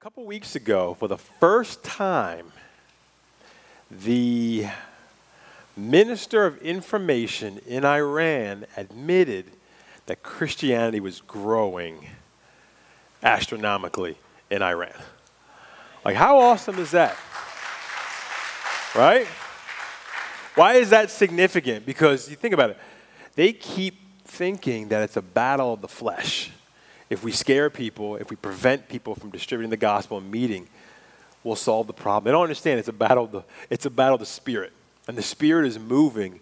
A couple weeks ago, for the first time, the Minister of Information in Iran admitted that Christianity was growing astronomically in Iran. Like, how awesome is that? Right? Why is that significant? Because you think about it, they keep thinking that it's a battle of the flesh. If we scare people, if we prevent people from distributing the gospel and meeting, we'll solve the problem. They don't understand it's a battle of the, it's a battle of the spirit. And the spirit is moving,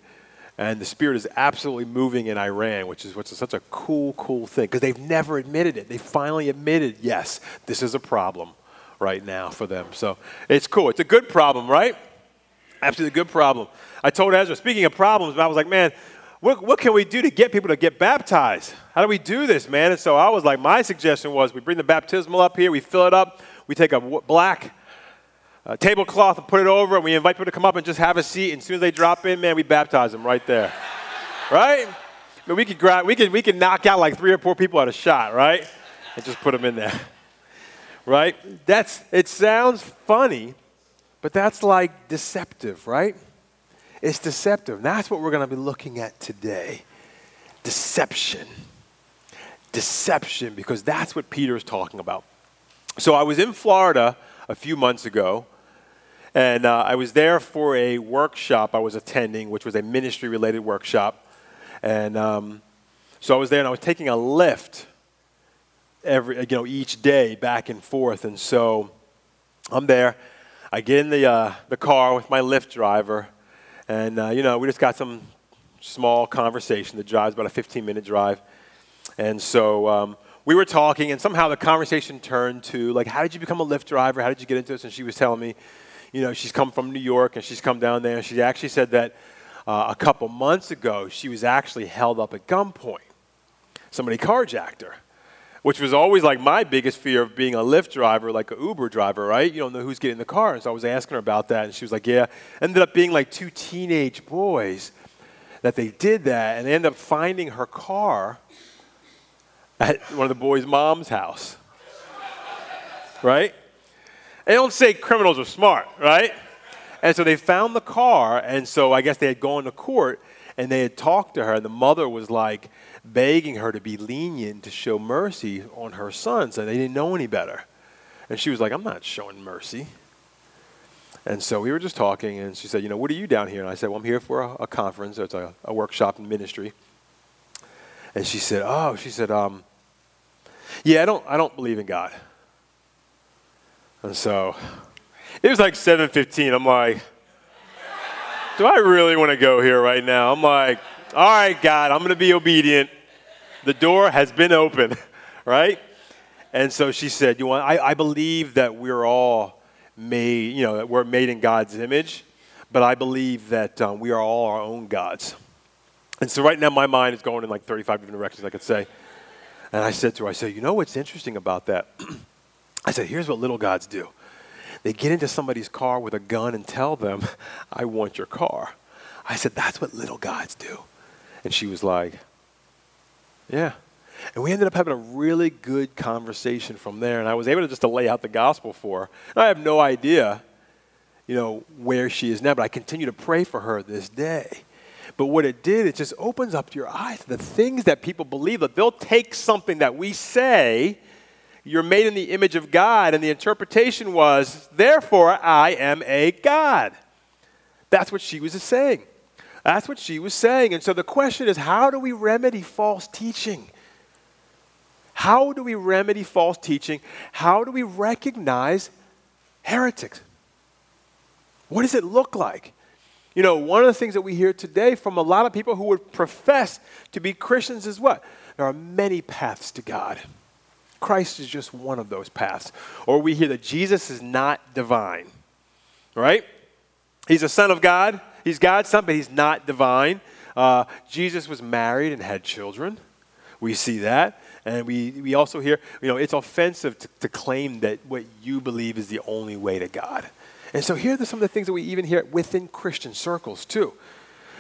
and the spirit is absolutely moving in Iran, which is what's such a cool, cool thing. Because they've never admitted it. They finally admitted, yes, this is a problem right now for them. So it's cool. It's a good problem, right? Absolutely good problem. I told Ezra, speaking of problems, I was like, man, what, what can we do to get people to get baptized? How do we do this, man? And so I was like, my suggestion was we bring the baptismal up here, we fill it up, we take a black uh, tablecloth and put it over, and we invite people to come up and just have a seat. And as soon as they drop in, man, we baptize them right there. right? I mean, we could grab, we could, we could knock out like three or four people at a shot, right? And just put them in there. right? That's, it sounds funny, but that's like deceptive, right? It's deceptive. That's what we're going to be looking at today. Deception. Deception, because that's what Peter is talking about. So I was in Florida a few months ago, and uh, I was there for a workshop I was attending, which was a ministry related workshop. And um, so I was there, and I was taking a Lyft every, you know, each day back and forth. And so I'm there. I get in the, uh, the car with my Lyft driver, and, uh, you know, we just got some small conversation. The drive's about a 15 minute drive. And so um, we were talking, and somehow the conversation turned to, like, how did you become a Lyft driver? How did you get into this? And she was telling me, you know, she's come from New York and she's come down there. And she actually said that uh, a couple months ago, she was actually held up at gunpoint. Somebody carjacked her which was always like my biggest fear of being a Lyft driver, like an Uber driver, right? You don't know who's getting the car. And so I was asking her about that, and she was like, yeah. Ended up being like two teenage boys that they did that, and they ended up finding her car at one of the boys' mom's house, right? They don't say criminals are smart, right? And so they found the car, and so I guess they had gone to court, and they had talked to her, and the mother was like, begging her to be lenient to show mercy on her sons, and they didn't know any better. And she was like, I'm not showing mercy. And so we were just talking, and she said, You know, what are you down here? And I said, Well, I'm here for a, a conference. It's a, a, workshop in ministry. And she said, Oh, she said, um, Yeah, I don't, I don't believe in God. And so it was like 7:15. I'm like, Do I really want to go here right now? I'm like, All right, God, I'm going to be obedient the door has been open, right? And so she said, "You want? I, I believe that we're all made. You know, that we're made in God's image, but I believe that um, we are all our own gods." And so right now, my mind is going in like 35 different directions. I could say, and I said to her, "I said, you know what's interesting about that?" I said, "Here's what little gods do." They get into somebody's car with a gun and tell them, I want your car. I said, That's what little gods do. And she was like, yeah. And we ended up having a really good conversation from there. And I was able to just to lay out the gospel for her. And I have no idea, you know, where she is now, but I continue to pray for her this day. But what it did, it just opens up your eyes to the things that people believe that they'll take something that we say, you're made in the image of God, and the interpretation was, therefore I am a God. That's what she was saying. That's what she was saying. And so the question is how do we remedy false teaching? How do we remedy false teaching? How do we recognize heretics? What does it look like? You know, one of the things that we hear today from a lot of people who would profess to be Christians is what? There are many paths to God. Christ is just one of those paths. Or we hear that Jesus is not divine, right? He's a son of God, He's God's son, but he's not divine. Uh, Jesus was married and had children. We see that. And we, we also hear, you know, it's offensive to, to claim that what you believe is the only way to God. And so here are some of the things that we even hear within Christian circles, too.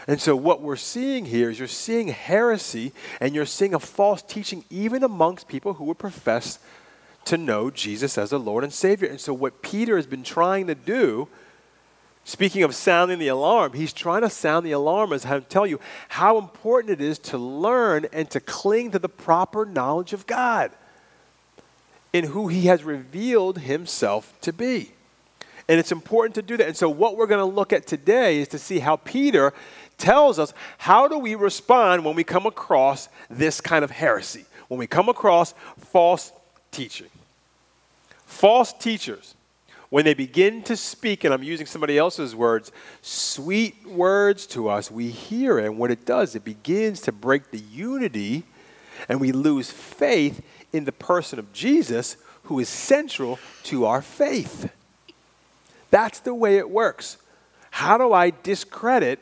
And so what we're seeing here is you're seeing heresy and you're seeing a false teaching even amongst people who would profess to know Jesus as a Lord and Savior. And so, what Peter has been trying to do, speaking of sounding the alarm, he's trying to sound the alarm as I tell you how important it is to learn and to cling to the proper knowledge of God in who he has revealed himself to be. And it's important to do that. And so, what we're going to look at today is to see how Peter tells us how do we respond when we come across this kind of heresy, when we come across false teaching. False teachers, when they begin to speak, and I'm using somebody else's words, sweet words to us, we hear it. And what it does, it begins to break the unity, and we lose faith in the person of Jesus, who is central to our faith. That's the way it works. How do I discredit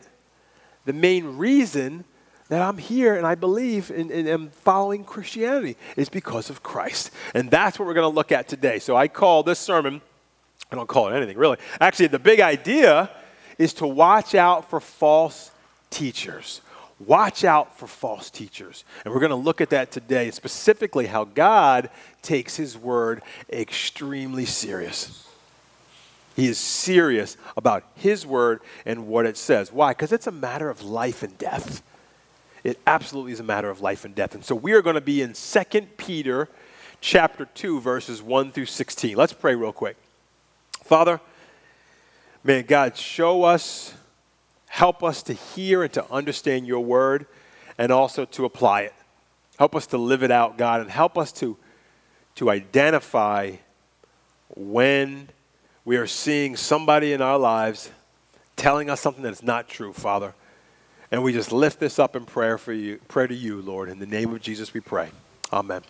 the main reason that I'm here and I believe and, and am following Christianity is because of Christ. And that's what we're going to look at today. So I call this sermon, I don't call it anything really. Actually, the big idea is to watch out for false teachers. Watch out for false teachers. And we're going to look at that today, specifically how God takes his word extremely serious. He is serious about his word and what it says. Why? Because it's a matter of life and death. It absolutely is a matter of life and death. And so we are going to be in 2 Peter chapter 2 verses 1 through 16. Let's pray real quick. Father, may God show us, help us to hear and to understand your word and also to apply it. Help us to live it out, God, and help us to, to identify when we are seeing somebody in our lives telling us something that is not true, Father. And we just lift this up in prayer for you, pray to you, Lord. In the name of Jesus, we pray. Amen.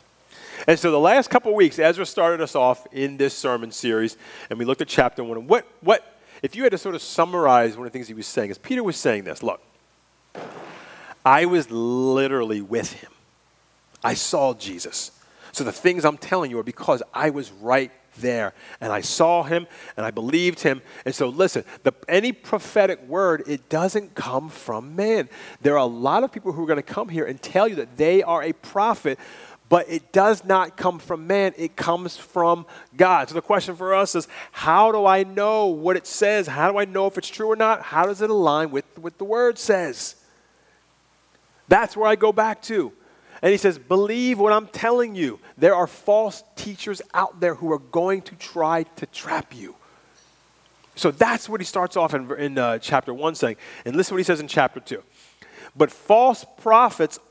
And so the last couple of weeks, Ezra started us off in this sermon series, and we looked at chapter one. And what, what, if you had to sort of summarize one of the things he was saying, is Peter was saying this look, I was literally with him. I saw Jesus. So the things I'm telling you are because I was right there. And I saw him and I believed him. And so, listen, the, any prophetic word, it doesn't come from man. There are a lot of people who are going to come here and tell you that they are a prophet, but it does not come from man, it comes from God. So the question for us is how do I know what it says? How do I know if it's true or not? How does it align with what the word says? That's where I go back to. And he says, Believe what I'm telling you. There are false teachers out there who are going to try to trap you. So that's what he starts off in, in uh, chapter 1 saying. And listen to what he says in chapter 2. But false prophets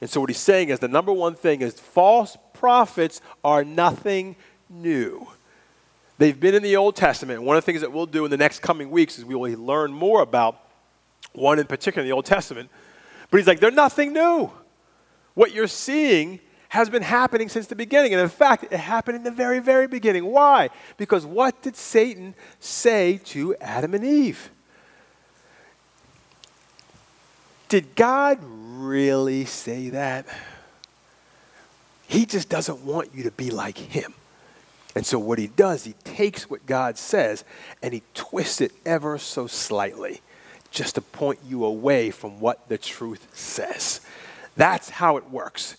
And so, what he's saying is the number one thing is false prophets are nothing new. They've been in the Old Testament. One of the things that we'll do in the next coming weeks is we will learn more about one in particular in the Old Testament. But he's like, they're nothing new. What you're seeing has been happening since the beginning. And in fact, it happened in the very, very beginning. Why? Because what did Satan say to Adam and Eve? Did God really say that? He just doesn't want you to be like him. And so, what he does, he takes what God says and he twists it ever so slightly just to point you away from what the truth says. That's how it works.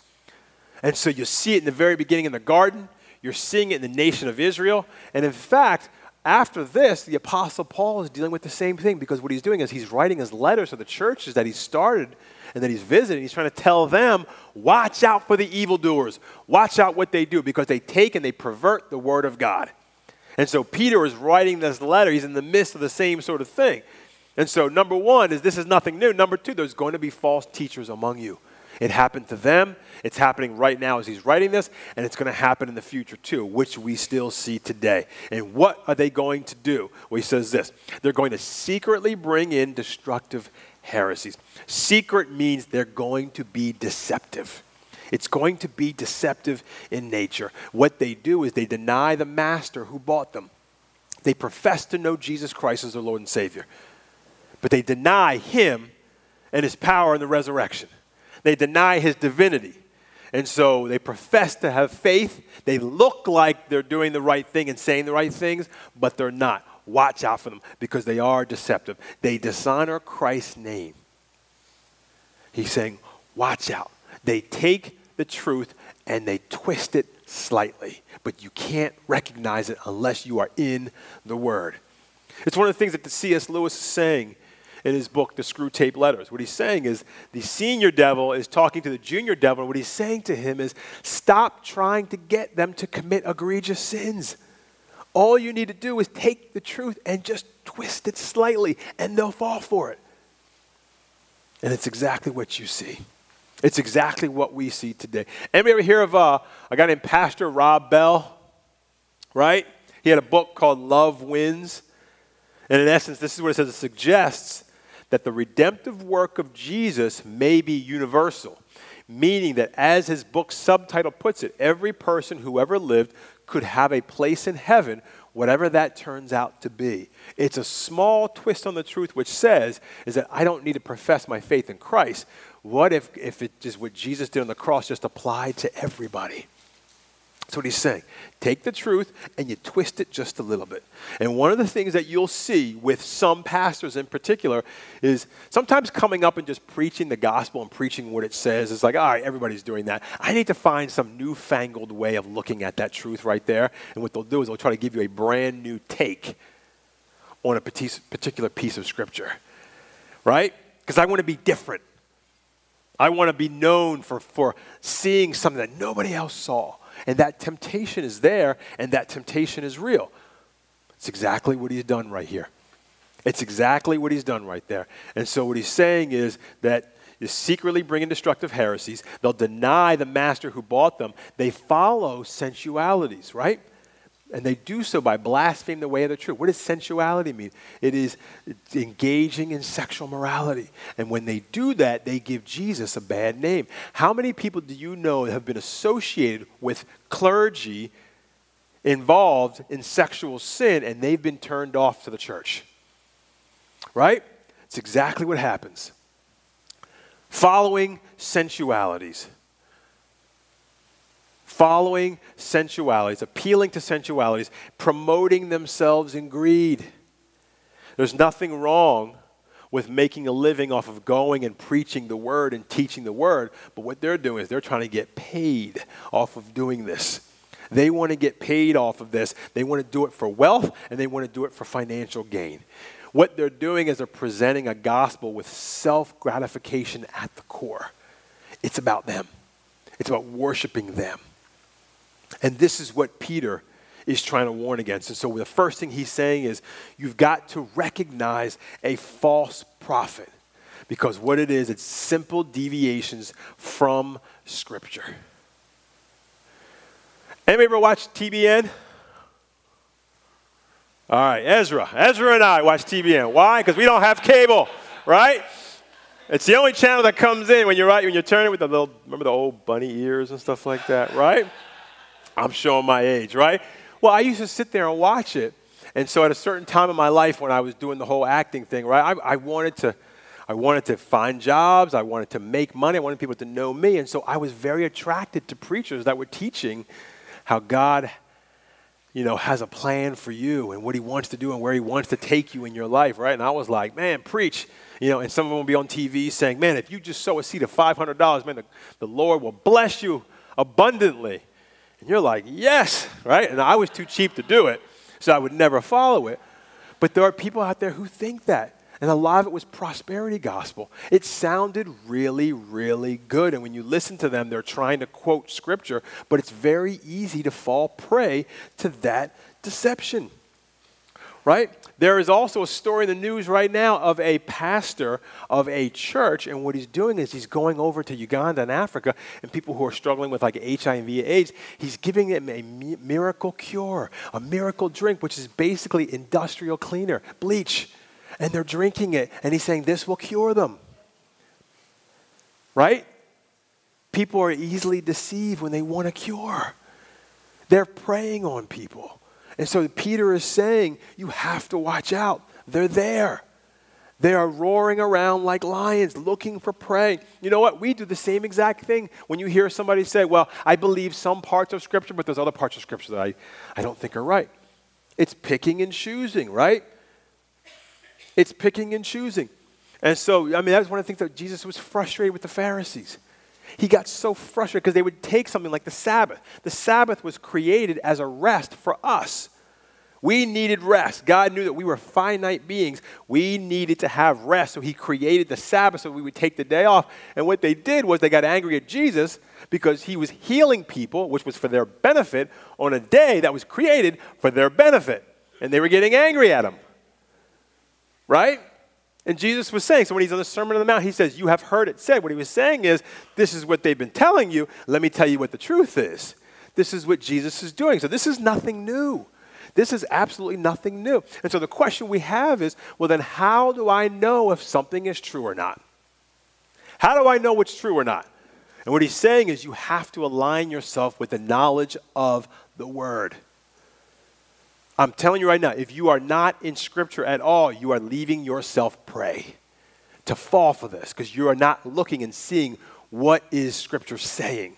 And so you see it in the very beginning in the garden, you're seeing it in the nation of Israel. And in fact, after this, the Apostle Paul is dealing with the same thing because what he's doing is he's writing his letters to the churches that he started and that he's visiting. He's trying to tell them, watch out for the evildoers. Watch out what they do because they take and they pervert the word of God. And so Peter is writing this letter. He's in the midst of the same sort of thing. And so, number one is this is nothing new. Number two, there's going to be false teachers among you. It happened to them. It's happening right now as he's writing this, and it's going to happen in the future too, which we still see today. And what are they going to do? Well, he says this they're going to secretly bring in destructive heresies. Secret means they're going to be deceptive. It's going to be deceptive in nature. What they do is they deny the master who bought them. They profess to know Jesus Christ as their Lord and Savior, but they deny Him and His power in the resurrection. They deny His divinity. And so they profess to have faith. They look like they're doing the right thing and saying the right things, but they're not. Watch out for them because they are deceptive. They dishonor Christ's name. He's saying, watch out. They take the truth and they twist it slightly, but you can't recognize it unless you are in the Word. It's one of the things that the C.S. Lewis is saying in his book, The Screwtape Letters. What he's saying is the senior devil is talking to the junior devil. And what he's saying to him is stop trying to get them to commit egregious sins. All you need to do is take the truth and just twist it slightly, and they'll fall for it. And it's exactly what you see. It's exactly what we see today. Anybody ever hear of uh, a guy named Pastor Rob Bell? Right? He had a book called Love Wins. And in essence, this is what it says it suggests that the redemptive work of Jesus may be universal, meaning that, as his book subtitle puts it, every person who ever lived could have a place in heaven, whatever that turns out to be. It's a small twist on the truth which says is that I don't need to profess my faith in Christ. What if, if it just what Jesus did on the cross just applied to everybody? That's what he's saying. Take the truth and you twist it just a little bit. And one of the things that you'll see with some pastors in particular is sometimes coming up and just preaching the gospel and preaching what it says is like, all right, everybody's doing that. I need to find some newfangled way of looking at that truth right there. And what they'll do is they'll try to give you a brand new take on a particular piece of scripture, right? Because I want to be different. I want to be known for, for seeing something that nobody else saw. And that temptation is there, and that temptation is real. It's exactly what he's done right here. It's exactly what he's done right there. And so, what he's saying is that is secretly bringing destructive heresies. They'll deny the master who bought them. They follow sensualities, right? And they do so by blaspheming the way of the truth. What does sensuality mean? It is engaging in sexual morality. And when they do that, they give Jesus a bad name. How many people do you know have been associated with clergy involved in sexual sin and they've been turned off to the church? Right? It's exactly what happens. Following sensualities following sensualities, appealing to sensualities, promoting themselves in greed. There's nothing wrong with making a living off of going and preaching the word and teaching the word, but what they're doing is they're trying to get paid off of doing this. They want to get paid off of this. They want to do it for wealth and they want to do it for financial gain. What they're doing is they're presenting a gospel with self gratification at the core. It's about them, it's about worshiping them. And this is what Peter is trying to warn against. And so the first thing he's saying is you've got to recognize a false prophet because what it is, it's simple deviations from Scripture. Anybody ever watch TBN? All right, Ezra. Ezra and I watch TBN. Why? Because we don't have cable, right? It's the only channel that comes in when you're right when you're turning with the little remember the old bunny ears and stuff like that, right? I'm showing my age, right? Well, I used to sit there and watch it. And so at a certain time in my life when I was doing the whole acting thing, right, I, I wanted to I wanted to find jobs, I wanted to make money, I wanted people to know me. And so I was very attracted to preachers that were teaching how God you know, has a plan for you and what he wants to do and where he wants to take you in your life, right? And I was like, man, preach. You know, and some of them will be on TV saying, man, if you just sow a seed of $500, man, the, the Lord will bless you abundantly. And you're like, yes, right? And I was too cheap to do it, so I would never follow it. But there are people out there who think that. And a lot of it was prosperity gospel. It sounded really, really good. And when you listen to them, they're trying to quote scripture, but it's very easy to fall prey to that deception right? There is also a story in the news right now of a pastor of a church, and what he's doing is he's going over to Uganda and Africa, and people who are struggling with like HIV/AIDS, he's giving them a miracle cure, a miracle drink, which is basically industrial cleaner, bleach, and they're drinking it, and he's saying this will cure them, right? People are easily deceived when they want a cure. They're preying on people. And so Peter is saying, you have to watch out. They're there. They are roaring around like lions looking for prey. You know what? We do the same exact thing when you hear somebody say, Well, I believe some parts of Scripture, but there's other parts of Scripture that I, I don't think are right. It's picking and choosing, right? It's picking and choosing. And so, I mean, that was one of the things that Jesus was frustrated with the Pharisees. He got so frustrated because they would take something like the Sabbath. The Sabbath was created as a rest for us. We needed rest. God knew that we were finite beings. We needed to have rest. So He created the Sabbath so we would take the day off. And what they did was they got angry at Jesus because He was healing people, which was for their benefit, on a day that was created for their benefit. And they were getting angry at Him. Right? And Jesus was saying, so when he's on the Sermon on the Mount, he says, You have heard it said. What he was saying is, This is what they've been telling you. Let me tell you what the truth is. This is what Jesus is doing. So this is nothing new. This is absolutely nothing new. And so the question we have is well, then how do I know if something is true or not? How do I know what's true or not? And what he's saying is you have to align yourself with the knowledge of the Word. I'm telling you right now, if you are not in Scripture at all, you are leaving yourself prey to fall for this because you are not looking and seeing what is Scripture saying.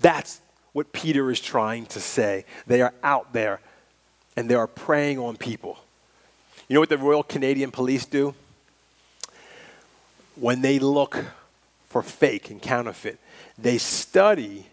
That's what Peter is trying to say. They are out there and they are preying on people. You know what the Royal Canadian Police do? When they look for fake and counterfeit, they study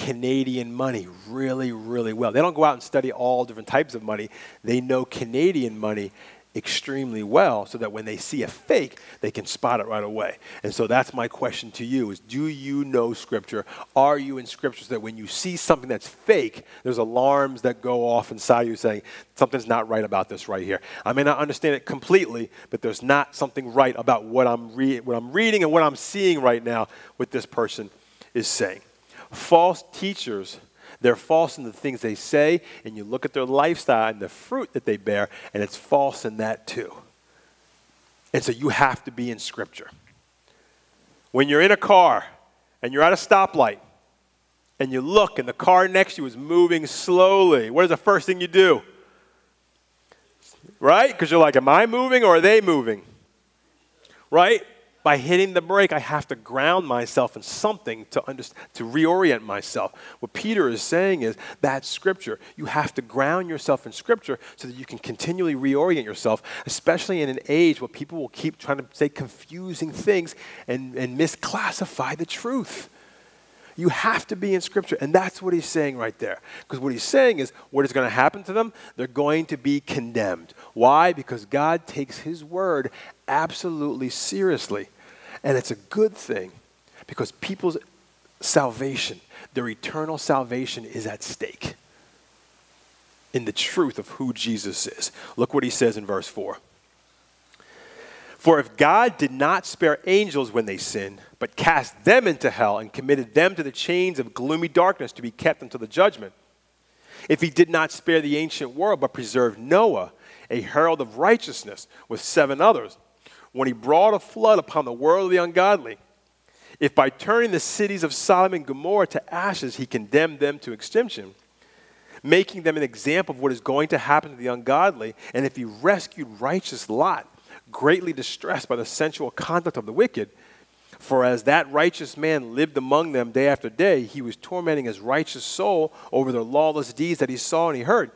Canadian money really, really well. They don't go out and study all different types of money. They know Canadian money extremely well so that when they see a fake, they can spot it right away. And so that's my question to you is do you know scripture? Are you in scripture so that when you see something that's fake, there's alarms that go off inside you saying something's not right about this right here. I may not understand it completely, but there's not something right about what I'm re- what I'm reading and what I'm seeing right now with this person is saying. False teachers they're false in the things they say, and you look at their lifestyle and the fruit that they bear, and it's false in that too. And so you have to be in Scripture. When you're in a car and you're at a stoplight, and you look and the car next to you is moving slowly, what is the first thing you do? Right? Because you're like, am I moving or are they moving? Right? By hitting the brake, I have to ground myself in something to, to reorient myself. What Peter is saying is that scripture. You have to ground yourself in scripture so that you can continually reorient yourself, especially in an age where people will keep trying to say confusing things and, and misclassify the truth. You have to be in Scripture. And that's what he's saying right there. Because what he's saying is what is going to happen to them? They're going to be condemned. Why? Because God takes his word absolutely seriously. And it's a good thing because people's salvation, their eternal salvation, is at stake in the truth of who Jesus is. Look what he says in verse 4. For if God did not spare angels when they sinned, but cast them into hell and committed them to the chains of gloomy darkness to be kept until the judgment, if he did not spare the ancient world, but preserved Noah, a herald of righteousness, with seven others, when he brought a flood upon the world of the ungodly, if by turning the cities of Sodom and Gomorrah to ashes he condemned them to extinction, making them an example of what is going to happen to the ungodly, and if he rescued righteous Lot, greatly distressed by the sensual conduct of the wicked, for as that righteous man lived among them day after day, he was tormenting his righteous soul over the lawless deeds that he saw and he heard.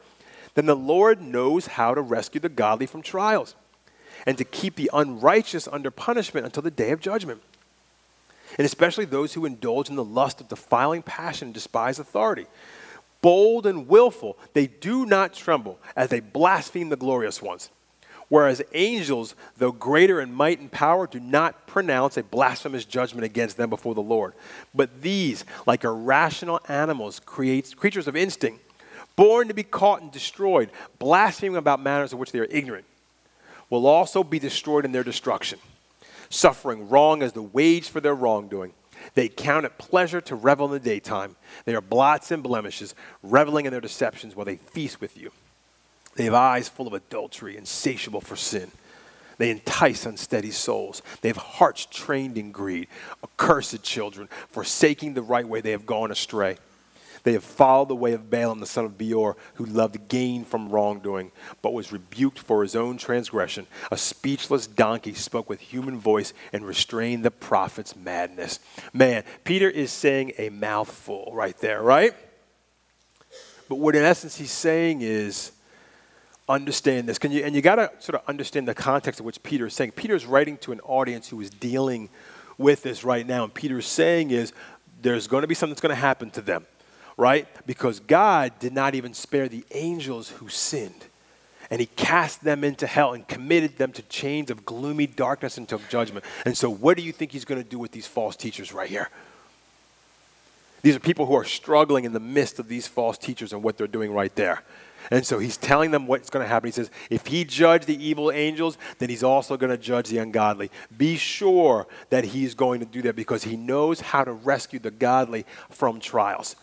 Then the Lord knows how to rescue the godly from trials and to keep the unrighteous under punishment until the day of judgment. And especially those who indulge in the lust of defiling passion and despise authority. Bold and willful, they do not tremble as they blaspheme the glorious ones. Whereas angels, though greater in might and power, do not pronounce a blasphemous judgment against them before the Lord. But these, like irrational animals, creates creatures of instinct, born to be caught and destroyed, blaspheming about matters of which they are ignorant will also be destroyed in their destruction, suffering wrong as the wage for their wrongdoing. They count it pleasure to revel in the daytime. They are blots and blemishes, reveling in their deceptions while they feast with you. They have eyes full of adultery, insatiable for sin. They entice unsteady souls. They have hearts trained in greed. Accursed children, forsaking the right way, they have gone astray. They have followed the way of Balaam, the son of Beor, who loved gain from wrongdoing, but was rebuked for his own transgression. A speechless donkey spoke with human voice and restrained the prophet's madness. Man, Peter is saying a mouthful right there, right? But what in essence he's saying is, understand this. Can you, and you got to sort of understand the context of which Peter is saying. Peter is writing to an audience who is dealing with this right now. And Peter is saying is, there's going to be something that's going to happen to them right? Because God did not even spare the angels who sinned. And he cast them into hell and committed them to chains of gloomy darkness until judgment. And so, what do you think he's going to do with these false teachers right here? These are people who are struggling in the midst of these false teachers and what they're doing right there. And so he's telling them what's going to happen. He says, if he judged the evil angels, then he's also going to judge the ungodly. Be sure that he's going to do that because he knows how to rescue the godly from trials.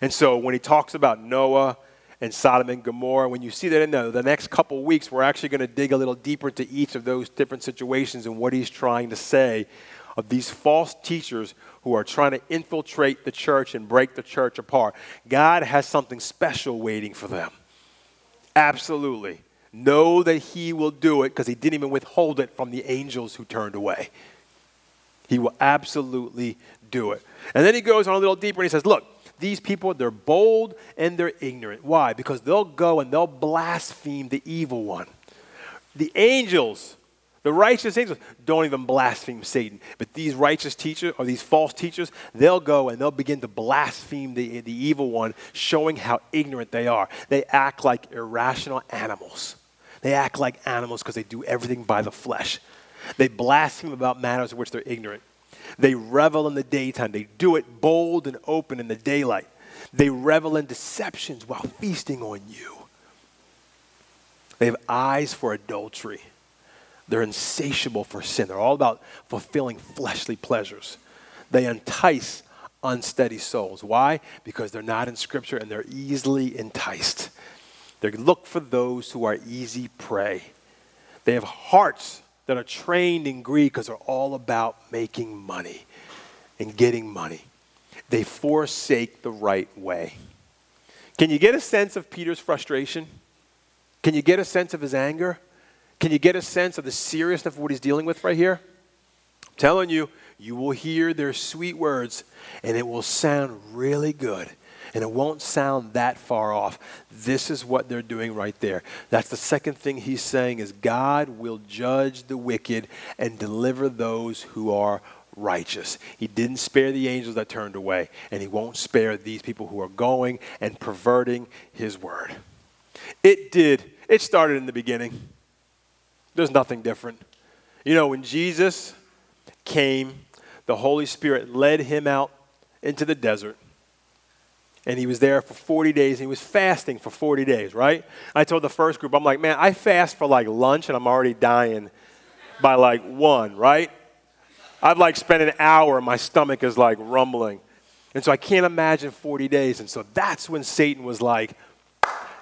And so when he talks about Noah and Sodom and Gomorrah, when you see that in the, the next couple weeks, we're actually going to dig a little deeper into each of those different situations and what he's trying to say of these false teachers who are trying to infiltrate the church and break the church apart. God has something special waiting for them. Absolutely. Know that he will do it because he didn't even withhold it from the angels who turned away. He will absolutely do it. And then he goes on a little deeper and he says, Look, these people, they're bold and they're ignorant. Why? Because they'll go and they'll blaspheme the evil one. The angels, the righteous angels, don't even blaspheme Satan. But these righteous teachers or these false teachers, they'll go and they'll begin to blaspheme the, the evil one, showing how ignorant they are. They act like irrational animals. They act like animals because they do everything by the flesh. They blaspheme about matters of which they're ignorant. They revel in the daytime. They do it bold and open in the daylight. They revel in deceptions while feasting on you. They have eyes for adultery. They're insatiable for sin. They're all about fulfilling fleshly pleasures. They entice unsteady souls. Why? Because they're not in Scripture and they're easily enticed. They look for those who are easy prey. They have hearts that are trained in greed because they're all about making money and getting money. They forsake the right way. Can you get a sense of Peter's frustration? Can you get a sense of his anger? Can you get a sense of the seriousness of what he's dealing with right here? I'm telling you, you will hear their sweet words and it will sound really good and it won't sound that far off. This is what they're doing right there. That's the second thing he's saying is God will judge the wicked and deliver those who are righteous. He didn't spare the angels that turned away, and he won't spare these people who are going and perverting his word. It did. It started in the beginning. There's nothing different. You know, when Jesus came, the Holy Spirit led him out into the desert and he was there for 40 days. And he was fasting for 40 days, right? I told the first group, I'm like, man, I fast for like lunch and I'm already dying by like one, right? I've like spent an hour and my stomach is like rumbling. And so I can't imagine 40 days. And so that's when Satan was like,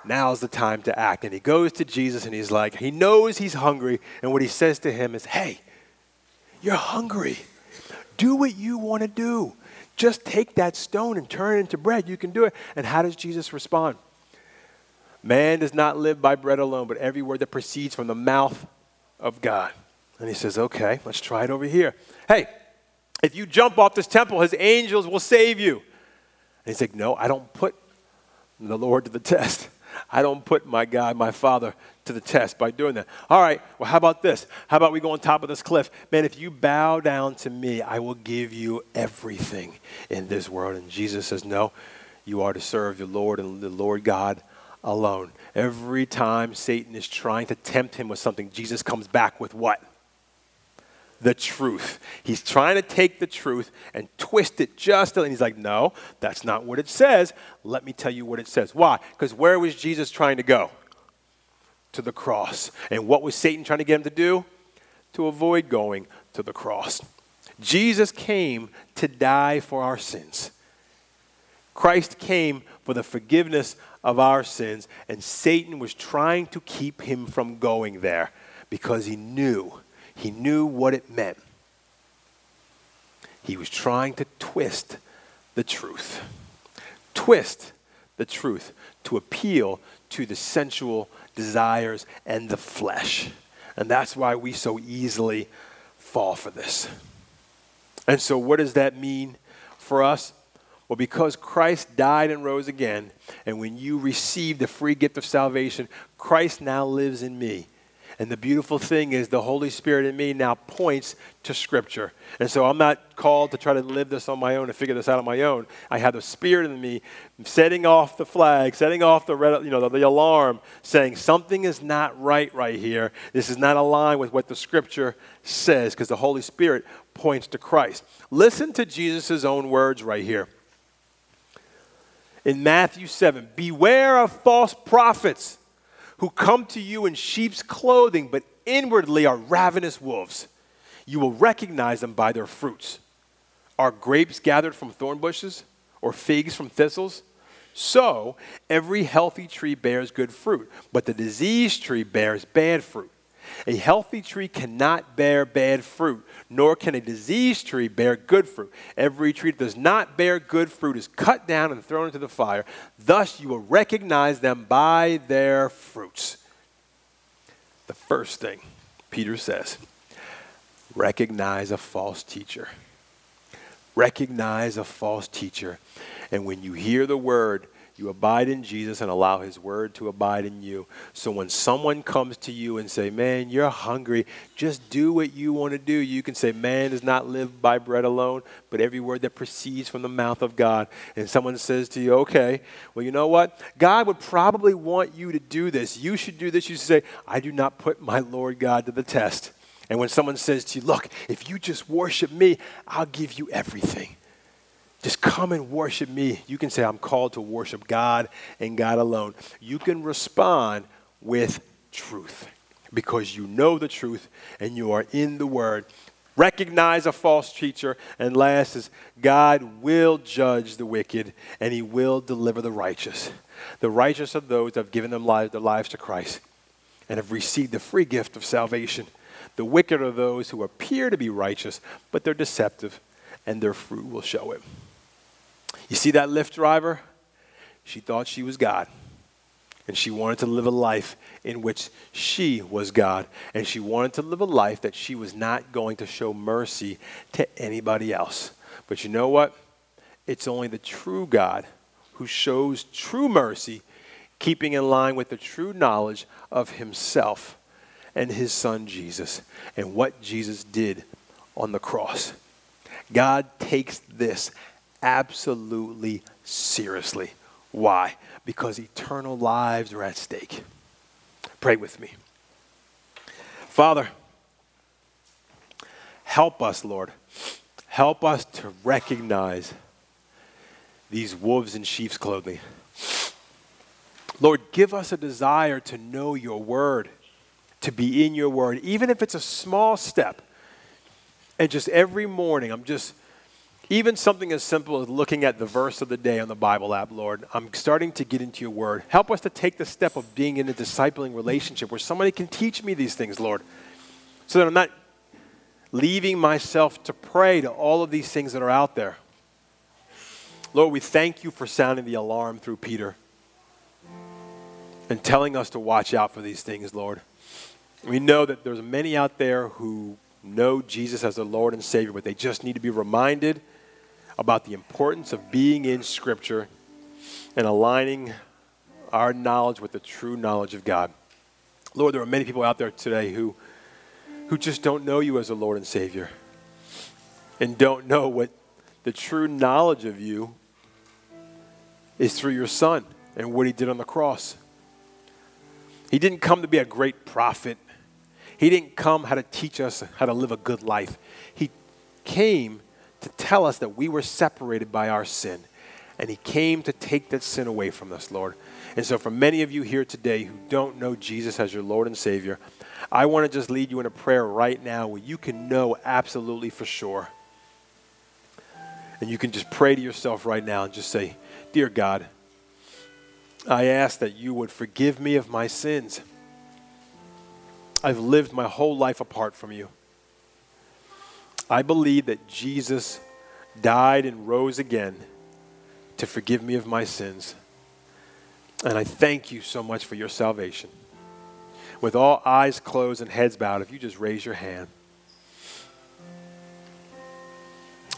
now's the time to act. And he goes to Jesus and he's like, he knows he's hungry. And what he says to him is, hey, you're hungry. Do what you want to do. Just take that stone and turn it into bread. You can do it. And how does Jesus respond? Man does not live by bread alone, but every word that proceeds from the mouth of God. And he says, okay, let's try it over here. Hey, if you jump off this temple, his angels will save you. And he's like, no, I don't put the Lord to the test. I don't put my God, my Father, to the test by doing that. All right, well, how about this? How about we go on top of this cliff? Man, if you bow down to me, I will give you everything in this world. And Jesus says, No, you are to serve the Lord and the Lord God alone. Every time Satan is trying to tempt him with something, Jesus comes back with what? The truth. He's trying to take the truth and twist it just a little. And he's like, no, that's not what it says. Let me tell you what it says. Why? Because where was Jesus trying to go? To the cross. And what was Satan trying to get him to do? To avoid going to the cross. Jesus came to die for our sins. Christ came for the forgiveness of our sins, and Satan was trying to keep him from going there because he knew he knew what it meant. He was trying to twist the truth. twist the truth to appeal to the sensual desires and the flesh. And that's why we so easily fall for this. And so, what does that mean for us? Well, because Christ died and rose again, and when you receive the free gift of salvation, Christ now lives in me. And the beautiful thing is, the Holy Spirit in me now points to Scripture. And so I'm not called to try to live this on my own and figure this out on my own. I have the Spirit in me setting off the flag, setting off the, red, you know, the, the alarm, saying something is not right right here. This is not aligned with what the Scripture says because the Holy Spirit points to Christ. Listen to Jesus' own words right here in Matthew 7 Beware of false prophets who come to you in sheep's clothing, but inwardly are ravenous wolves. You will recognize them by their fruits. Are grapes gathered from thorn bushes or figs from thistles? So, every healthy tree bears good fruit, but the diseased tree bears bad fruit. A healthy tree cannot bear bad fruit, nor can a diseased tree bear good fruit. Every tree that does not bear good fruit is cut down and thrown into the fire. Thus you will recognize them by their fruits. The first thing Peter says recognize a false teacher. Recognize a false teacher. And when you hear the word, you abide in Jesus and allow his word to abide in you. So when someone comes to you and say, "Man, you're hungry, just do what you want to do." You can say, "Man does not live by bread alone, but every word that proceeds from the mouth of God." And someone says to you, "Okay, well, you know what? God would probably want you to do this. You should do this." You should say, "I do not put my Lord God to the test." And when someone says to you, "Look, if you just worship me, I'll give you everything." Just come and worship me. You can say, I'm called to worship God and God alone. You can respond with truth because you know the truth and you are in the Word. Recognize a false teacher. And last is God will judge the wicked and he will deliver the righteous. The righteous are those that have given them lives, their lives to Christ and have received the free gift of salvation. The wicked are those who appear to be righteous, but they're deceptive and their fruit will show it. You see that Lyft driver? She thought she was God. And she wanted to live a life in which she was God. And she wanted to live a life that she was not going to show mercy to anybody else. But you know what? It's only the true God who shows true mercy, keeping in line with the true knowledge of himself and his son Jesus and what Jesus did on the cross. God takes this absolutely seriously. Why? Because eternal lives are at stake. Pray with me. Father, help us, Lord. Help us to recognize these wolves in sheep's clothing. Lord, give us a desire to know your word, to be in your word, even if it's a small step. And just every morning, I'm just even something as simple as looking at the verse of the day on the Bible app, Lord, I'm starting to get into your word. Help us to take the step of being in a discipling relationship where somebody can teach me these things, Lord, so that I'm not leaving myself to prey to all of these things that are out there. Lord, we thank you for sounding the alarm through Peter and telling us to watch out for these things, Lord. We know that there's many out there who know Jesus as their Lord and Savior, but they just need to be reminded about the importance of being in Scripture and aligning our knowledge with the true knowledge of God. Lord, there are many people out there today who, who just don't know you as a Lord and Savior and don't know what the true knowledge of you is through your Son and what He did on the cross. He didn't come to be a great prophet. He didn't come how to teach us how to live a good life. He came to tell us that we were separated by our sin. And He came to take that sin away from us, Lord. And so, for many of you here today who don't know Jesus as your Lord and Savior, I want to just lead you in a prayer right now where you can know absolutely for sure. And you can just pray to yourself right now and just say, Dear God, I ask that you would forgive me of my sins. I've lived my whole life apart from you. I believe that Jesus died and rose again to forgive me of my sins. And I thank you so much for your salvation. With all eyes closed and heads bowed, if you just raise your hand.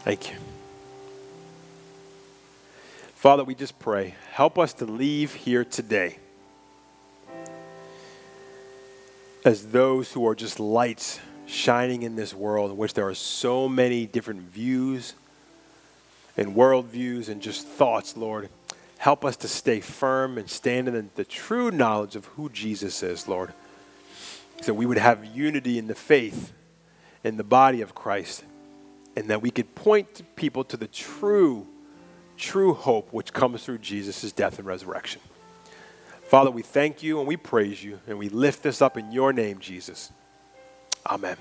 Thank you. Father, we just pray, help us to leave here today as those who are just lights shining in this world in which there are so many different views and worldviews and just thoughts, Lord. Help us to stay firm and stand in the, the true knowledge of who Jesus is, Lord. So we would have unity in the faith in the body of Christ and that we could point people to the true, true hope which comes through Jesus' death and resurrection. Father, we thank you and we praise you and we lift this up in your name, Jesus. Amen.